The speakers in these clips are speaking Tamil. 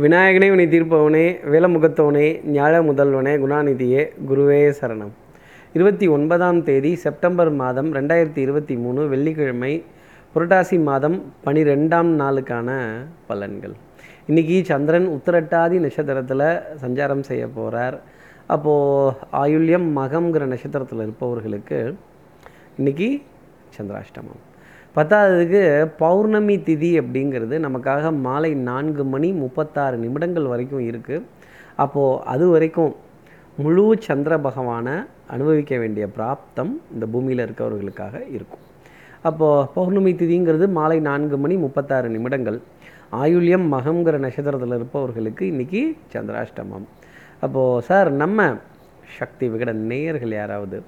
விநாயகனே உனை தீர்ப்பவனே வேலமுகத்தவனே ஞாழ முதல்வனே குணாநிதியே குருவே சரணம். இருபத்தி ஒன்பதாம் தேதி செப்டம்பர் மாதம் ரெண்டாயிரத்தி இருபத்தி மூணு வெள்ளிக்கிழமை புரட்டாசி மாதம் பனிரெண்டாம் நாளுக்கான பலன்கள். இன்றைக்கி சந்திரன் உத்திரட்டாதி நட்சத்திரத்தில் சஞ்சாரம் செய்ய போகிறார் அப்போது ஆயுள்யம் மகம்ங்கிற நட்சத்திரத்தில் இருப்பவர்களுக்கு இன்றைக்கி சந்திராஷ்டமம். பத்தாவதுக்கு பௌர்ணமி திதி அப்படிங்கிறது நமக்காக மாலை நான்கு மணி முப்பத்தாறு நிமிடங்கள் வரைக்கும் இருக்குது அப்போது அது வரைக்கும் முழு சந்திர பகவானை அனுபவிக்க வேண்டிய பிராப்தம் இந்த பூமியில் இருக்கவர்களுக்காக இருக்கும். அப்போது பௌர்ணமி திதிங்கிறது மாலை நான்கு மணி முப்பத்தாறு நிமிடங்கள். ஆயுள்யம் மகம்ங்கிற நட்சத்திரத்தில் இருப்பவர்களுக்கு இன்றைக்கி சந்திராஷ்டமம். அப்போது சார் நம்ம சக்தி விகட நேயர்கள் யாராவது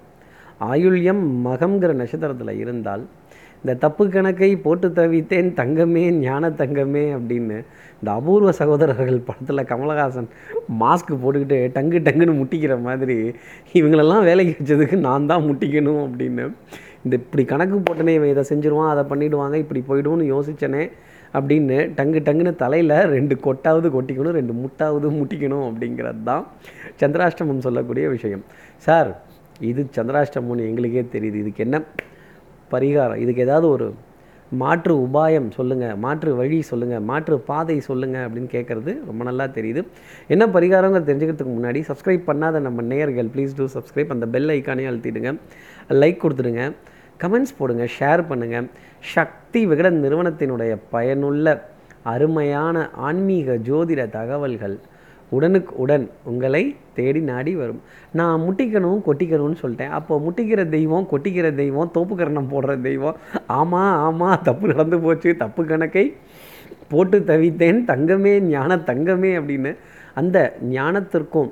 ஆயுள்யம் மகம்ங்கிற நட்சத்திரத்தில் இருந்தால் இந்த தப்பு கணக்கை போட்டு தவித்தேன் தங்கமே ஞான தங்கமே அப்படின்னு இந்த அபூர்வ சகோதரர்கள் படத்தில் கமலஹாசன் மாஸ்க் போட்டுக்கிட்டு டங்கு டங்குன்னு முட்டிக்கிற மாதிரி இவங்களெல்லாம் வேலைக்கு வச்சதுக்கு நான் தான் முட்டிக்கணும் அப்படின்னு. இந்த இப்படி கணக்கு போட்டனே இவன் இதை செஞ்சுருவான் அதை பண்ணிவிடுவாங்க இப்படி போயிடும்னு யோசிச்சனே அப்படின்னு டங்கு டங்குன்னு தலையில் ரெண்டு கொட்டாவது கொட்டிக்கணும் ரெண்டு முட்டாவது முட்டிக்கணும் அப்படிங்கிறது தான் சந்திராஷ்டமம் சொல்லக்கூடிய விஷயம். சார் இது சந்திராஷ்டமம்னு எங்களுக்கே தெரியுது. இதுக்கு என்ன பரிகாரம்? இதுக்கு ஏதாவது ஒரு மாற்று உபாயம் சொல்லுங்கள் மாற்று வழி சொல்லுங்கள் மாற்று பாதை சொல்லுங்கள் அப்படின்னு கேட்குறது ரொம்ப நல்லா தெரியுது. என்ன பரிகாரங்கிறது தெரிஞ்சுக்கிறதுக்கு முன்னாடி சப்ஸ்கிரைப் பண்ணாத நம்ம நேயர்கள் ப்ளீஸ் டூ சப்ஸ்கிரைப் அந்த பெல் ஐக்கானே அழுத்திடுங்க. லைக் கொடுத்துடுங்க. கமெண்ட்ஸ் போடுங்க ஷேர் பண்ணுங்கள் சக்தி விகடன் நிறுவனத்தினுடைய பயனுள்ள அருமையான ஆன்மீக ஜோதிட தகவல்கள் உடனுக்கு உடன் உங்களை தேடி நாடி வரும். நான் முட்டிக்கணும் கொட்டிக்கணும்னு சொல்லிட்டேன். அப்போ முட்டிக்கிற தெய்வம் கொட்டிக்கிற தெய்வம் தோப்புக்கரணம் போடுற தெய்வம். ஆமாம் ஆமாம் தப்பு நடந்து போச்சு தப்பு கணக்கை போட்டு தவித்தேன். தங்கமே ஞான தங்கமே அப்படின்னு அந்த ஞானத்திற்கும்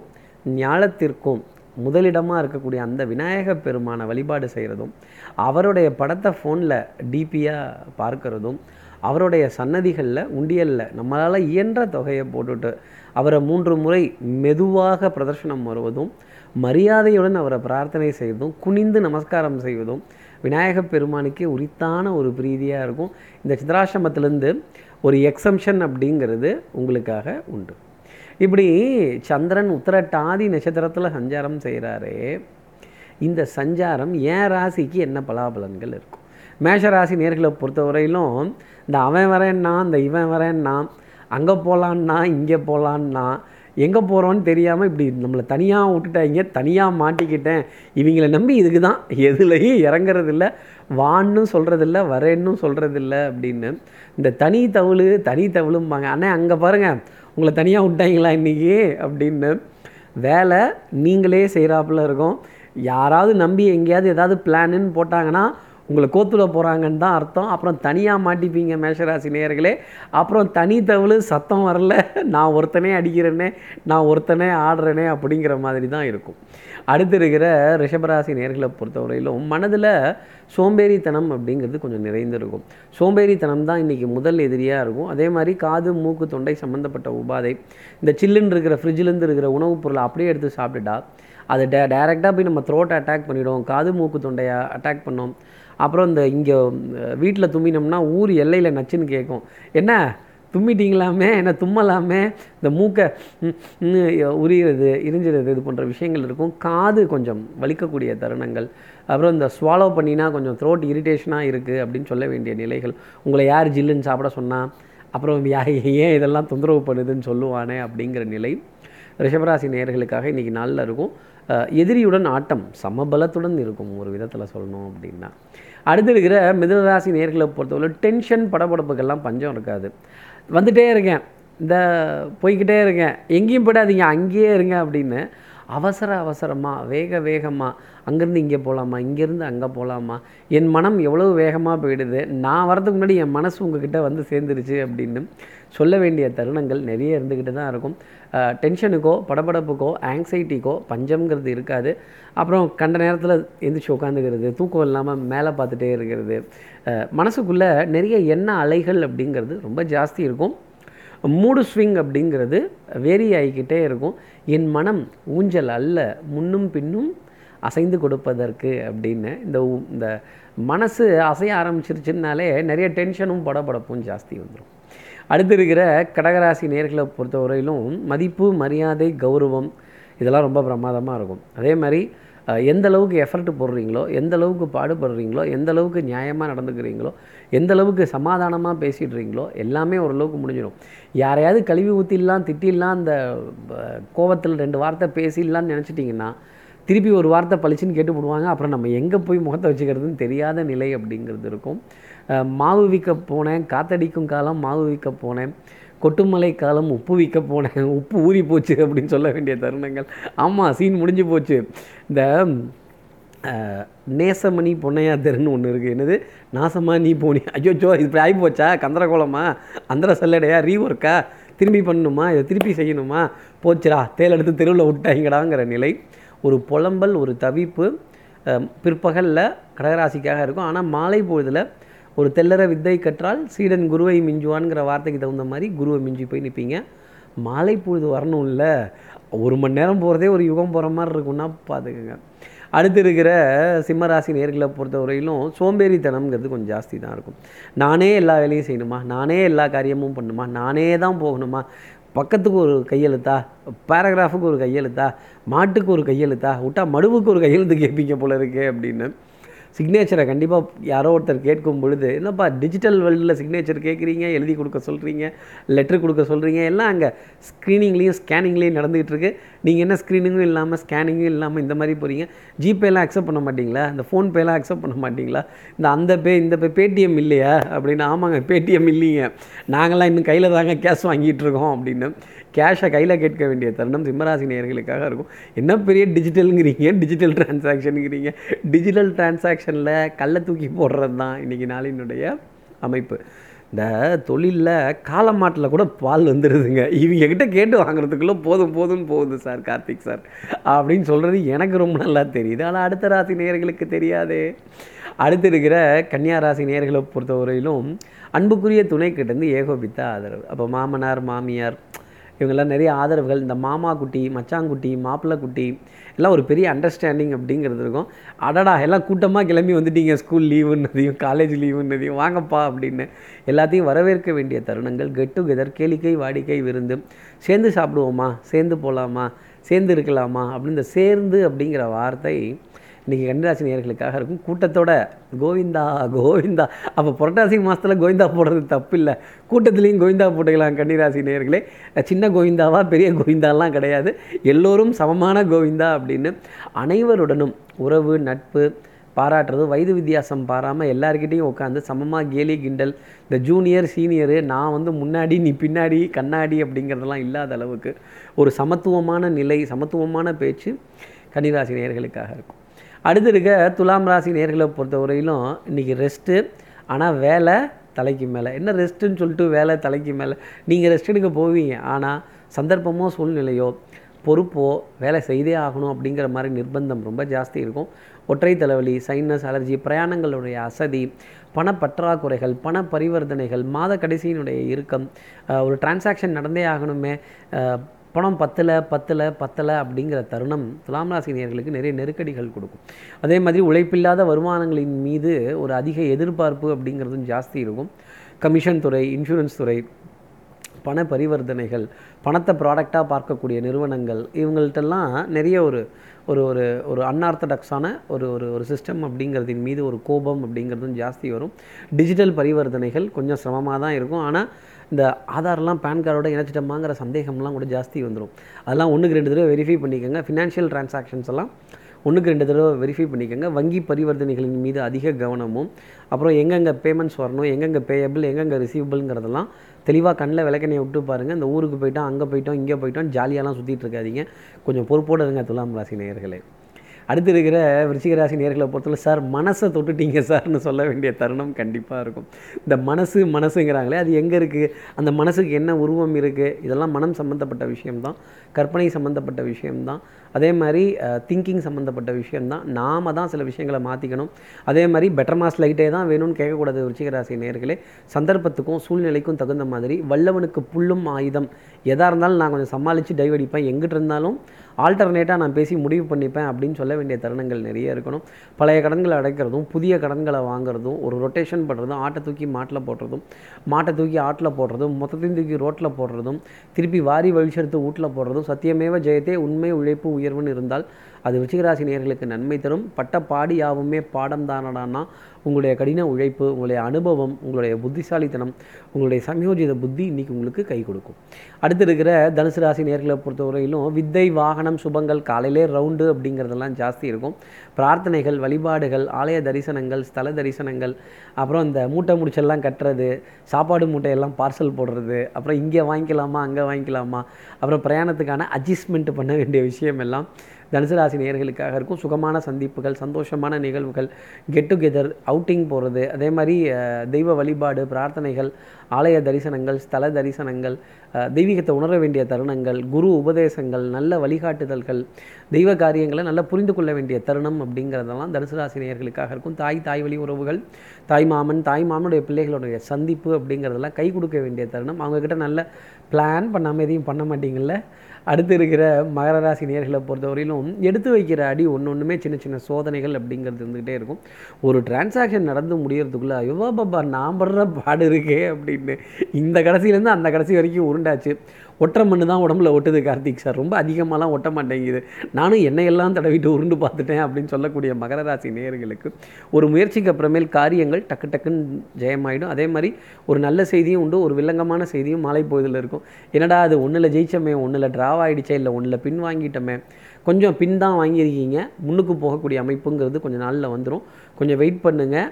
ஞானத்திற்கும் முதலிடமாக இருக்கக்கூடிய அந்த விநாயக பெருமானை வழிபாடு செய்கிறதும் அவருடைய படத்தை ஃபோனில் டிபியாக பார்க்கறதும் அவருடைய சன்னதிகளில் உண்டியலில் நம்மளால் இயன்ற தொகையை போட்டுட்டு அவரை மூன்று முறை மெதுவாக பிரதர்ஷனம் வருவதும் மரியாதையுடன் அவரை பிரார்த்தனை செய்வதும் குனிந்து நமஸ்காரம் செய்வதும் விநாயக பெருமானுக்கே உரித்தான ஒரு பிரீதியாக இருக்கும். இந்த சித்ராசிரமத்திலேருந்து ஒரு எக்ஸம்ஷன் அப்படிங்கிறது உங்களுக்காக உண்டு. இப்படி சந்திரன் உத்திரட்டாதி நட்சத்திரத்தில் சஞ்சாரம் செய்கிறாரே இந்த சஞ்சாரம் என் ராசிக்கு என்ன பலாபலன்கள் இருக்கும்? மேஷ ராசி நேர்களை பொறுத்தவரையிலும் இந்த அவன் வரேன்னா இந்த இவன் வரேன்னா அங்கே போகலான்னா இங்கே போகலான்னா எங்கே போகிறோன்னு தெரியாமல் இப்படி நம்மளை தனியாக விட்டுட்டாங்க தனியாக மாட்டிக்கிட்டேன் இவங்கள நம்பி இதுக்கு தான் எதுலையும் இறங்குறதில்ல வான்னு சொல்கிறதில்ல வரேன்னு சொல்கிறதில்ல அப்படின்னு. இந்த தனி தவுளு தனி தவுளும்பாங்க. அண்ணே அங்கே பாருங்கள் உங்களை தனியாக விட்டாங்களா இன்றைக்கி அப்படின்னு வேலை நீங்களே செய்கிறாப்புல இருக்கும். யாராவது நம்பி எங்கேயாவது ஏதாவது பிளானுன்னு போட்டாங்கன்னா உங்களை கோத்துல போகிறாங்கன்னு தான் அர்த்தம். அப்புறம் தனியாக மாட்டிப்பீங்க மேஷராசி நேயர்களே. அப்புறம் தனி தவிழ் சத்தம் வரல. நான் ஒருத்தனே அடிக்கிறேனே நான் ஒருத்தனே ஆடுறேனே அப்படிங்கிற மாதிரி தான் இருக்கும். அடுத்து இருக்கிற ரிஷபராசி நேர்களை பொறுத்தவரையிலும் மனதில் சோம்பேறித்தனம் அப்படிங்கிறது கொஞ்சம் நிறைந்திருக்கும். சோம்பேறித்தனம் தான் இன்றைக்கி முதல் எதிரியாக இருக்கும். அதே மாதிரி காது மூக்கு தொண்டை சம்மந்தப்பட்ட உபாதை இந்த சில்லுன்னு இருக்கிற ஃப்ரிட்ஜிலேருந்து இருக்கிற உணவுப் பொருளை அப்படியே எடுத்து சாப்பிட்டுட்டா அது டே டைரெக்டாக போய் நம்ம த்ரோட்டை அட்டாக் பண்ணிவிடும் காது மூக்கு தொண்டையை அட்டாக் பண்ணோம். அப்புறம் இந்த இங்கே வீட்டில் தும்மினோம்னா ஊர் எல்லையில் நச்சுன்னு கேட்கும். என்ன? தும்மிட்டிங்களாமே? என்ன தும்மலாமே? இந்த மூக்கை உரிகிறது இறிஞ்சிறது இது போன்ற விஷயங்கள் இருக்கும். காது கொஞ்சம் வலிக்கக்கூடிய தருணங்கள். அப்புறம் இந்த ஸ்வாலோ பண்ணினா கொஞ்சம் த்ரோட் இரிட்டேஷனாக இருக்குது அப்படின்னு சொல்ல வேண்டிய நிலைகள். உங்களை யார் ஜில்லுன்னு சாப்பிட சொன்னால் அப்புறம் யா ஏன் இதெல்லாம் தொந்தரவு பண்ணுதுன்னு சொல்லுவானே அப்படிங்கிற நிலை ரிஷபராசி நேர்களுக்காக இன்றைக்கி நாளில் இருக்கும். எதிரியுடன் ஆட்டம் சமபலத்துடன் இருக்கும் ஒரு விதத்தில் சொல்லணும் அப்படின்னா. அடுத்து இருக்கிற மிதனராசி நேர்களை பொறுத்தவரை டென்ஷன் படபடப்புக்கெல்லாம் பஞ்சம் இருக்காது. வந்துட்டே இருக்கேன். இந்த போய்கிட்டே இருக்கேன். எங்கேயும் போயிடாதீங்க அங்கேயே இருங்க அப்படின்னு அவசர அவசரமாக வேக வேகமாக அங்கேருந்து இங்கே போகலாமா? இங்கேருந்து அங்கே போகலாமா? என் மனம் எவ்வளோ வேகமாக போயிடுது. நான் வரதுக்கு முன்னாடி என் மனசு உங்ககிட்ட வந்து சேர்ந்துருச்சு அப்படின்னு சொல்ல வேண்டிய தருணங்கள் நிறைய இருந்துக்கிட்டு தான் இருக்கும். டென்ஷனுக்கோ படபடப்புக்கோ ஆங்ஸைட்டிக்கோ பஞ்சம்ங்கிறது இருக்காது. அப்புறம் கண்ட நேரத்தில் எந்திரிச்சு உட்காந்துக்கிறது தூக்கம் இல்லாமல் மேலே பார்த்துட்டே இருக்கிறது. மனசுக்குள்ளே நிறைய எண்ண அலைகள் அப்படிங்கிறது ரொம்ப ஜாஸ்தி இருக்கும். மூடு ஸ்விங் அப்படிங்கிறது வேரி ஆகிக்கிட்டே இருக்கும். என் மனம் ஊஞ்சல் அல்ல முன்னும் பின்னும் அசைந்து கொடுப்பதற்கு அப்படின்னு இந்த உ- இந்த மனசு அசைய ஆரம்பிச்சிருச்சுனாலே நிறைய டென்ஷனும் படபடப்பும் ஜாஸ்தி வந்துடும் அடுத்து இருக்கிற கடகராசி நேர்களை பொறுத்தவரையிலும் மதிப்பு மரியாதை கௌரவம் இதெல்லாம் ரொம்ப பிரமாதமாக இருக்கும். அதே மாதிரி எந்த அளவுக்கு எஃபர்ட் போடுறீங்களோ எந்த அளவுக்கு பாடுபடுறீங்களோ எந்த அளவுக்கு நியாயமாக நடந்துக்கிறீங்களோ எந்த அளவுக்கு சமாதானமாக பேசிடுறீங்களோ எல்லாமே ஓரளவுக்கு முடிஞ்சிடும் யாரையாவது கழுவி ஊற்றிடலாம் திட்டிடலாம் அந்த கோவத்தில் ரெண்டு வார்த்தை பேசிடலாம்னு நினச்சிட்டிங்கன்னா திருப்பி ஒரு வார்த்தை பளிச்சுன்னு கேட்டு போடுவாங்க. அப்புறம் நம்ம எங்கே போய் முகத்தை வச்சுக்கிறதுன்னு தெரியாத நிலை அப்படிங்கிறது இருக்கும். மாவு விற்க போனேன் காத்தடிக்கும் காலம் மாவு விற்க போனேன் கொட்டுமலை காலம் உப்பு விற்க போனேன் உப்பு ஊறி போச்சு அப்படின்னு சொல்ல வேண்டிய தருணங்கள். ஆமாம் சீன் முடிஞ்சு போச்சு. இந்த நேசமணி பொன்னையா தெருன்னு ஒன்று இருக்குது என்னது? நாசமா நீ போனி. ஐயோச்சோ இது இப்படி ஆகி போச்சா கந்தரகோலமா அந்தர செல்லடையா? ரீஒர்க்கா திரும்பி பண்ணணுமா? இதை திருப்பி செய்யணுமா? போச்சுடா தேல் எடுத்து தெருவில் விட்டாங்கடாங்கிற நிலை. ஒரு புலம்பல் ஒரு தவிப்பு பிற்பகலில் கடகராசிக்காக இருக்கும். ஆனால் மாலை பொழுதில் ஒரு தெல்லற வித்தை கற்றால் சீடன் குருவை மிஞ்சுவான்ங்கிற வார்த்தைக்கு தகுந்த மாதிரி குருவை மிஞ்சி போய் நிற்பீங்க மாலை பொழுது வரணும்ல. ஒரு மணி நேரம் போகிறதே ஒரு யுகம் போகிற மாதிரி இருக்கும்னா பார்த்துக்கோங்க. அடுத்து இருக்கிற சிம்மராசி நேர்களை பொறுத்தவரையிலும் சோம்பேறித்தனம்ங்கிறது கொஞ்சம் ஜாஸ்தி தான் இருக்கும். நானே எல்லா வேலையும் செய்யணுமா? நானே எல்லா காரியமும் பண்ணணுமா நானே தான் போகணுமா? பக்கத்துக்கு ஒரு கையெழுத்தா? பேராகிராஃபுக்கு ஒரு கையெழுத்தா? மாட்டுக்கு ஒரு கையெழுத்தா? விட்டா மடுவுக்கு ஒரு கையெழுத்து கேட்பீங்க போல இருக்கே அப்படின்னு. சிக்னேச்சரை கண்டிப்பாக யாரோ ஒருத்தர் கேட்கும் பொழுது என்னப்பா டிஜிட்டல் வேர்ல்டில் சிக்னேச்சர் கேட்குறீங்க எழுதி கொடுக்க சொல்கிறீங்க லெட்ரு கொடுக்க சொல்கிறீங்க எல்லாம் அங்கே ஸ்க்ரீனிங்லேயும் ஸ்கேனிங்லேயும் நடந்துகிட்டு இருக்கு நீங்கள் என்ன ஸ்க்ரீனிங்கும் இல்லாமல் ஸ்கேனிங்கும் இல்லாமல் இந்த மாதிரி போகிறீங்க ஜிபேலாம் அக்செப்ட் பண்ண மாட்டீங்களா? இந்த ஃபோன்பேலாம் அக்செப்ட் பண்ண மாட்டீங்களா? இந்த அந்த பே இந்த பே பேடிஎம் இல்லையா? அப்படின்னு ஆமாங்க பேடிஎம் இல்லைங்க. நாங்களாம் இன்னும் கையில் தாங்க கேஷ் வாங்கிட்டு இருக்கோம் அப்படின்னு கேஷை கையில் கேட்க வேண்டிய தருணம் சிம்மராசி நேயர்களுக்காக இருக்கும். என்ன பெரிய டிஜிட்டலுங்கிறீங்க டிஜிட்டல் டிரான்சாக்ஷனுங்கிறீங்க டிஜிட்டல் டிரான்சாக்ஷனில் கல்லை தூக்கி போடுறது தான் இன்றைக்கி நாளினுடைய அமைப்பு. இந்த தொழிலில் காலமாட்டில் கூட பால் வந்துடுதுங்க இவங்ககிட்ட கேட்டு வாங்குறதுக்குள்ளே போதும் போதும்னு போகுது சார் கார்த்திக் சார். அப்படின்னு சொல்கிறது எனக்கு ரொம்ப நல்லா தெரியுது. ஆனால் அடுத்த ராசி நேயர்களுக்கு தெரியாது. அடுத்து இருக்கிற கன்னியா ராசி நேயர்களை பொறுத்தவரையிலும் அன்புக்குரிய துணை கிட்டேருந்து ஏகோபித்த ஆதரவு. அப்போ மாமனார் மாமியார் இவங்கெல்லாம் நிறைய ஆதரவுகள் இந்த மாமா குட்டி மச்சாங்குட்டி மாப்பிள்ளை குட்டி எல்லாம் ஒரு பெரிய அண்டர்ஸ்டாண்டிங் அப்படிங்கிறது இருக்கும். அடடா எல்லாம் கூட்டமாக கிளம்பி வந்துட்டீங்க ஸ்கூல் லீவுன்னதையும் காலேஜ் லீவுன்னதையும் வாங்கப்பா அப்படின்னு. எல்லாத்தையும் வரவேற்க வேண்டிய தருணங்கள் கெட் டுகெதர் கேளிக்கை வாடிக்கை விருந்து. சேர்ந்து சாப்பிடுவோமா? சேர்ந்து போகலாமா சேர்ந்து இருக்கலாமா? அப்படின்னு இந்த சேர்ந்து அப்படிங்கிற வார்த்தை இன்றைக்கி கன்னிராசி நேர்களுக்காக இருக்கும். கூட்டத்தோட கோவிந்தா கோவிந்தா. அப்போ புரட்டாசி மாதத்தில் கோவிந்தா போடுறது தப்பு இல்லை கூட்டத்துலேயும் கோவிந்தா போட்டுக்கலாம் கன்னிராசி நேர்களே சின்ன கோவிந்தாவா பெரிய கோவிந்தாலாம் கிடையாது. எல்லோரும் சமமான கோவிந்தா அப்படின்னு அனைவருடனும் உறவு நட்பு பாராட்டுறது வயது வித்தியாசம் பாராமல் எல்லாருக்கிட்டையும் உட்காந்து சமமாக கேலி கிண்டல். இந்த ஜூனியர் சீனியரு நான் வந்து முன்னாடி நீ பின்னாடி கண்ணாடி அப்படிங்கிறதெல்லாம் இல்லாத அளவுக்கு ஒரு சமத்துவமான நிலை சமத்துவமான பேச்சு கன்னிராசி நேயர்களுக்காக இருக்கும். அடுத்து இருக்க துலாம் ராசி நேர்களை பொறுத்தவரையிலும் இன்றைக்கி ரெஸ்ட்டு ஆனால் வேலை தலைக்கு மேலே. என்ன ரெஸ்ட்டுன்னு சொல்லிட்டு வேலை தலைக்கு மேலே? நீங்கள் ரெஸ்ட் எடுக்க போவீங்க. ஆனால் சந்தர்ப்பமோ சூழ்நிலையோ பொறுப்போ வேலை செய்தே ஆகணும் அப்படிங்கிற மாதிரி நிர்பந்தம் ரொம்ப ஜாஸ்தி இருக்கும். ஒற்றை தலைவலி சைனஸ் அலர்ஜி பிரயாணங்களுடைய அசதி பணப்பற்றாக்குறைகள் பண பரிவர்த்தனைகள் மாத கடைசியினுடைய இறுக்கம் ஒரு டிரான்சாக்ஷன் நடந்தே ஆகணுமே பணம் பத்தில் பத்தில் பத்தலை அப்படிங்கிற தருணம் துலாம் ராசி நிறைய நெருக்கடிகள் கொடுக்கும். அதே மாதிரி உழைப்பில்லாத வருமானங்களின் மீது ஒரு அதிக எதிர்பார்ப்பு அப்படிங்கிறதும் ஜாஸ்தி இருக்கும். கமிஷன் துறை இன்சூரன்ஸ் துறை பண பரிவர்த்தனைகள் பணத்தை ப்ராடக்டாக பார்க்கக்கூடிய நிறுவனங்கள் இவங்கள்ட்டெல்லாம் நிறைய ஒரு ஒரு ஒரு ஒரு அன்ஆர்த்தடாக்ஸான ஒரு ஒரு ஒரு சிஸ்டம் அப்படிங்கிறதின் மீது ஒரு கோபம் அப்படிங்கிறதும் ஜாஸ்தி வரும். டிஜிட்டல் பரிவர்த்தனைகள் கொஞ்சம் சிரமமாக தான் இருக்கும். ஆனால் இந்த ஆதார்லாம் பேன் கார்டோட இணைச்சிட்டோமாங்கிற சந்தேகம்லாம் கூட ஜாஸ்தி வந்துடும் அதெல்லாம் ஒன்றுக்கு ரெண்டு தடவை வெரிஃபை பண்ணிக்கோங்க. ஃபினான்ஷியல் டிரான்சாக்ஷன்ஸ் எல்லாம் ஒன்றுக்கு ரெண்டு தடவை வெரிஃபை பண்ணிக்கோங்க. வங்கி பரிவர்த்தனைகளின் மீது அதிக கவனமும் அப்புறம் எங்கெங்கே பேமெண்ட்ஸ் வரணும் எங்கெங்கே பேயபிள் எங்கெங்கே ரிசீவபிள்ங்கிறதெல்லாம் தெளிவாக கண்ணில் விளக்கணையை விட்டு பாருங்கள் இந்த ஊருக்கு போயிட்டோம் அங்கே போயிட்டோம் இங்கே போயிட்டோம் ஜாலியாலாம் சுற்றிட்டு இருக்காதீங்க. கொஞ்சம் பொறுப்போடு இருங்க துலாம் ராசி நேயர்களே. அடுத்து இருக்கிற விருச்சிகராசி நேர்களை பொறுத்தவரை சார் மனசை தொட்டுட்டீங்க சார்னு சொல்ல வேண்டிய தருணம் கண்டிப்பாக இருக்கும். இந்த மனசு மனசுங்கிறாங்களே அது எங்கே இருக்குது அந்த மனசுக்கு என்ன உருவம் இருக்குது இதெல்லாம் மனம் சம்மந்தப்பட்ட விஷயம்தான். கற்பனை சம்மந்தப்பட்ட விஷயம்தான். அதே மாதிரி திங்கிங் சம்மந்தப்பட்ட விஷயம்தான். நாம தான் சில விஷயங்களை மாற்றிக்கணும் அதே மாதிரி பெட்டர் மாஸ் லைட்டே தான் வேணும்னு கேட்கக்கூடாது விருச்சிக ராசி நேர்களே சந்தர்ப்பத்துக்கும் சூழ்நிலைக்கும் தகுந்த மாதிரி வல்லவனுக்கு புல்லும் ஆயுதம். எதாக இருந்தாலும் நான் கொஞ்சம் சமாளித்து டைவடிப்பேன் எங்கிட்ட இருந்தாலும் ஆல்டர்னேட்டாக நான் பேசி முடிவு பண்ணிப்பேன் அப்படின்னு சொல்ல வேண்டிய தருணங்கள் நிறைய இருக்கணும். பழைய கடன்களை அடைக்கிறதும் புதிய கடன்களை வாங்குறதும் ஒரு ரொட்டேஷன் பண்ணுறதும் ஆட்டை தூக்கி மாட்டில் போடுறதும் மாட்டை தூக்கி ஆட்டில் போடுறதும் மொத்தத்தையும் தூக்கி ரோட்டில் போடுறதும் திருப்பி வாரி வழிச்செடுத்து வீட்டில் போடுறதும் சத்தியமேவ ஜெயத்தே உண்மை உழைப்பு உயர்வுன்னு இருந்தால் அது விருச்சிகராசி நேர்களுக்கு நன்மை தரும். பட்ட பாடி யாவுமே பாடம் தானடானா உங்களுடைய கடின உழைப்பு உங்களுடைய அனுபவம் உங்களுடைய புத்திசாலித்தனம் உங்களுடைய சமயோஜித புத்தி இன்னைக்கு உங்களுக்கு கை கொடுக்கும். அடுத்து இருக்கிற தனுசு ராசி நேர்களை பொறுத்தவரையிலும் வித்தை வாகனம் சுபங்கள் காலையிலே ரவுண்டு அப்படிங்கிறதெல்லாம் ஜாஸ்தி இருக்கும். பிரார்த்தனைகள் வழிபாடுகள் ஆலய தரிசனங்கள் ஸ்தல தரிசனங்கள் அப்புறம் இந்த மூட்டை முடிச்செல்லாம் கட்டுறது சாப்பாடு மூட்டையெல்லாம் பார்சல் போடுறது அப்புறம் இங்கே வாங்கிக்கலாமா அங்கே வாங்கிக்கலாமா அப்புறம் பிரயாணத்துக்கான அட்ஜஸ்ட்மெண்ட் பண்ண வேண்டிய விஷயம் எல்லாம் தனுசு ராசி இருக்கும். சுகமான சந்திப்புகள் சந்தோஷமான நிகழ்வுகள் கெட் டுகெதர் அவுட்டிங் போகிறது அதே மாதிரி தெய்வ வழிபாடு பிரார்த்தனைகள் ஆலய தரிசனங்கள் ஸ்தல தரிசனங்கள் தெய்வீகத்தை உணர வேண்டிய தருணங்கள் குரு உபதேசங்கள் நல்ல வழிகாட்டுதல்கள் தெய்வ காரியங்களை நல்லா புரிந்து கொள்ள வேண்டிய தருணம் அப்படிங்கிறதெல்லாம் தனுசு இருக்கும். தாய் தாய் வழி உறவுகள் தாய் மாமன் தாய் மாமனுடைய பிள்ளைகளுடைய சந்திப்பு அப்படிங்கிறதெல்லாம் கை கொடுக்க வேண்டிய தருணம். அவங்கக்கிட்ட நல்ல பிளான் பண்ணாமல் எதையும் பண்ண மாட்டீங்கல்ல. அடுத்து இருக்கிற மகர ராசி நேர்களை பொறுத்தவரையிலும் எடுத்து வைக்கிற அடி ஒன்று ஒன்றுமே சின்ன சின்ன சோதனைகள் அப்படிங்கிறது இருந்துகிட்டே இருக்கும். ஒரு டிரான்சாக்ஷன் நடந்து முடியறதுக்குள்ளே ஐயோ பாபா நான் படுற பாடு இருக்கே அப்படின்னு இந்த கடைசியிலேருந்து அந்த கடைசி வரைக்கும் உருண்டாச்சு. ஒற்றை மண்ணு தான் உடம்புல ஒட்டுது கார்த்திக் சார். ரொம்ப அதிகமாகலாம் ஒட்ட மாட்டேங்குது. நானும் எண்ணெயெல்லாம் தடவிட்டு உருண்டு பார்த்துட்டேன் அப்படின்னு சொல்லக்கூடிய மகர ராசி நேயர்களுக்கு ஒரு முயற்சிக்கு அப்புறமேல் காரியங்கள் டக்கு டக்குன்னு ஜெயமாயிடும். அதே மாதிரி ஒரு நல்ல செய்தியும் உண்டு ஒரு வில்லங்கமான செய்தியும் மாலை பொழுதில் இருக்கும். என்னடா அது ஒன்றில் ஜெயிச்சோமே ஒன்றில் ட்ராவ் ஆகிடுச்சே இல்லை ஒன்றில் பின் வாங்கிட்டோமே. கொஞ்சம் பின் தான் வாங்கியிருக்கீங்க. முன்னுக்கு போகக்கூடிய அமைப்புங்கிறது கொஞ்சம் நாளில் வந்துடும் கொஞ்சம் வெயிட் பண்ணுங்கள்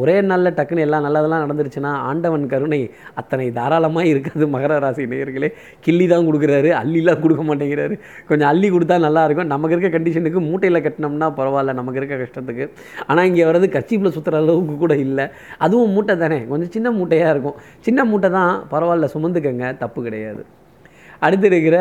ஒரே நாளில் டக்குன்னு எல்லாம் நல்லதெல்லாம் நடந்துருச்சுன்னா ஆண்டவன் கருணை அத்தனை தாராளமாக இருக்காது மகர ராசி நேயர்களே. கிள்ளி தான் கொடுக்குறாரு அள்ளிலாம் கொடுக்க மாட்டேங்கிறாரு. கொஞ்சம் அள்ளி கொடுத்தா நல்லாயிருக்கும் நமக்கு இருக்க கண்டிஷனுக்கு மூட்டையில் கட்டினோம்னா பரவாயில்ல நமக்கு இருக்க கஷ்டத்துக்கு. ஆனால் இங்கே வர்றது கர்ச்சீப்பில் சுற்றுற அளவுக்கு கூட இல்லை. அதுவும் மூட்டை தானே. கொஞ்சம் சின்ன மூட்டையாக இருக்கும். சின்ன மூட்டை தான் பரவாயில்ல சுமந்துக்கங்க. தப்பு கிடையாது. அடுத்து இருக்கிற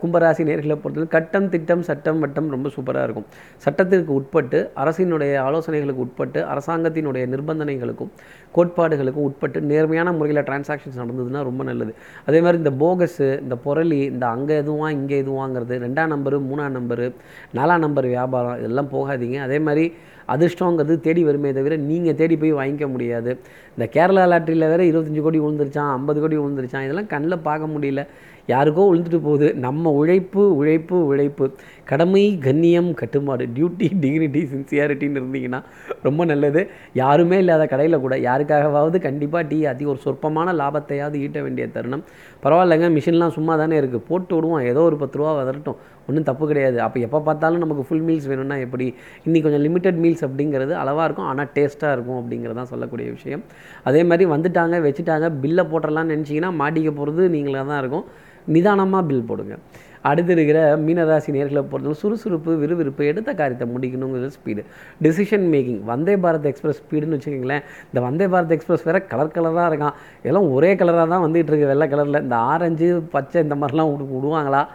கும்பராசி நேர்களை பொறுத்தவரை கட்டம் திட்டம் சட்டம் வட்டம் ரொம்ப சூப்பராக இருக்கும். சட்டத்திற்கு உட்பட்டு அரசினுடைய ஆலோசனைகளுக்கு உட்பட்டு அரசாங்கத்தினுடைய நிர்பந்தனைகளுக்கும் கோட்பாடுகளுக்கும் உட்பட்டு நேர்மையான முறையில் டிரான்சாக்ஷன்ஸ் நடந்ததுன்னா ரொம்ப நல்லது. அதே மாதிரி இந்த போகஸு இந்த புரளி இந்த அங்கே எதுவா இங்கே எதுவாங்கிறது ரெண்டாம் நம்பரு மூணாம் நம்பரு நாலாம் நம்பர் வியாபாரம் இதெல்லாம் போகாதீங்க. அதே மாதிரி அதிர்ஷ்டங்கிறது தேடி வருமே தவிர நீங்கள் தேடி போய் வாங்கிக்க முடியாது. இந்த கேரளா லாட்டரியில் வேறு இருபத்தஞ்சி கோடி விழுந்துருச்சான் ஐம்பது கோடி விழுந்துருச்சான் இதெல்லாம் கண்ணில் பார்க்க முடியல. யாருக்கோ விழுந்துட்டு போகுது. நம்ம உழைப்பு உழைப்பு உழைப்பு. கடமை கண்ணியம் கட்டுப்பாடு. டியூட்டி டிகினிட்டி சின்சியாரிட்டின்னு இருந்தீங்கன்னா ரொம்ப நல்லது. யாருமே இல்லாத கடையில் கூட யாருக்காகவாவது கண்டிப்பாக டீ அதி ஒரு சொற்பமான லாபத்தையாவது ஈட்ட வேண்டிய தருணம். பரவாயில்லைங்க மிஷின்லாம் சும்மா தானே இருக்குது போட்டு விடுவோம். ஏதோ ஒரு பத்து ரூபா வதரட்டும் ஒன்றும் தப்பு கிடையாது. அப்போ எப்போ பார்த்தாலும் நமக்கு ஃபுல் மீல்ஸ் வேணும்னா எப்படி? இன்றைக்கி கொஞ்சம் லிமிட்டட் மீல்ஸ் அப்படிங்கிறது அளவாக இருக்கும் ஆனால் டேஸ்ட்டாக இருக்கும் அப்படிங்கிறது தான் சொல்லக்கூடிய விஷயம். அதே மாதிரி வந்துட்டாங்க வச்சுட்டாங்க பில்லை போட்டுடலாம்னு நினச்சிங்கன்னா மாட்டிக்க போகிறது நீங்களாக தான் இருக்கும். நிதானமாக பில் போடுங்க. அடுத்து இருக்கிற மீனராசி நேர்களை பொறுத்தவரை சுறுசுறுப்பு விறுவிறுப்பு எடுத்த காரியத்தை முடிக்கணுங்கிறது speed decision making Vande Bharat express ஸ்பீடுன்னு வச்சுக்கோங்களேன். இந்த வந்தே பாரத் எக்ஸ்பிரஸ் வேறு கலர் கலராக இருக்கான். எல்லாம் ஒரே கலராக தான் வந்துகிட்டு இருக்கு. வெள்ளை கலரில் இந்த ஆரஞ்சு பச்சை இந்த மாதிரிலாம் விடு- விடுவாங்களா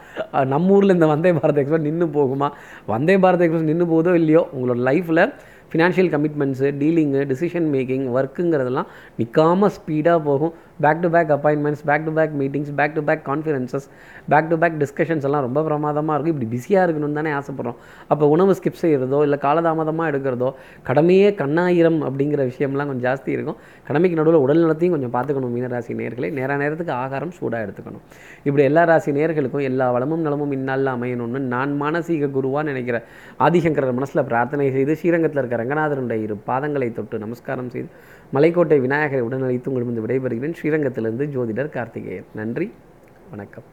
நம்ம ஊரில் இந்த வந்தே பாரத் எக்ஸ்பிரஸ் நின்று போகுமா? வந்தே பாரத் எக்ஸ்பிரஸ் நின்று போகுதோ இல்லையோ? உங்களோட லைஃப்பில் financial commitments dealing decision making ஒர்க்குங்கிறதெல்லாம் நிற்காமல் ஸ்பீடாக போகும். Back to back appointments back to back meetings back to back conferences back to back discussions எல்லாம் ரொம்ப பிரமாதமாக இருக்கும். இப்படி பிஸியாக இருக்கணும்னு தானே ஆசைப்பட்றோம். அப்போ உணவு ஸ்கிப் செய்கிறதோ இல்லை காலதாமதமாக எடுக்கிறதோ கடமையே கண்ணாயிரம் அப்படிங்கிற விஷயம்லாம் கொஞ்சம் ஜாஸ்தி இருக்கும். கடமைக்கு நடுவில் உடல் நலத்தையும் கொஞ்சம் பார்த்துக்கணும் மீனராசி நேர்களை நேர நேரத்துக்கு ஆகாரம் சூடாக எடுத்துக்கணும். இப்படி எல்லா ராசி நேர்களுக்கும் எல்லா வளமும் நலமும் இந்நாளில் அமையணும்னு நான் மானசீக குருவாக நினைக்கிற ஆதிசங்கரர் மனசில் பிரார்த்தனை செய்து ஸ்ரீரங்கத்தில் இருக்கிற ரங்கநாதருடைய இரு பாதங்களை தொட்டு நமஸ்காரம் செய்து மலைக்கோட்டை விநாயகரை உடனழைத்து உங்களிடம் விடைபெறுகிறேன். ஸ்ரீரங்கத்திலிருந்து ஜோதிடர் கார்த்திகேயன். நன்றி. வணக்கம்.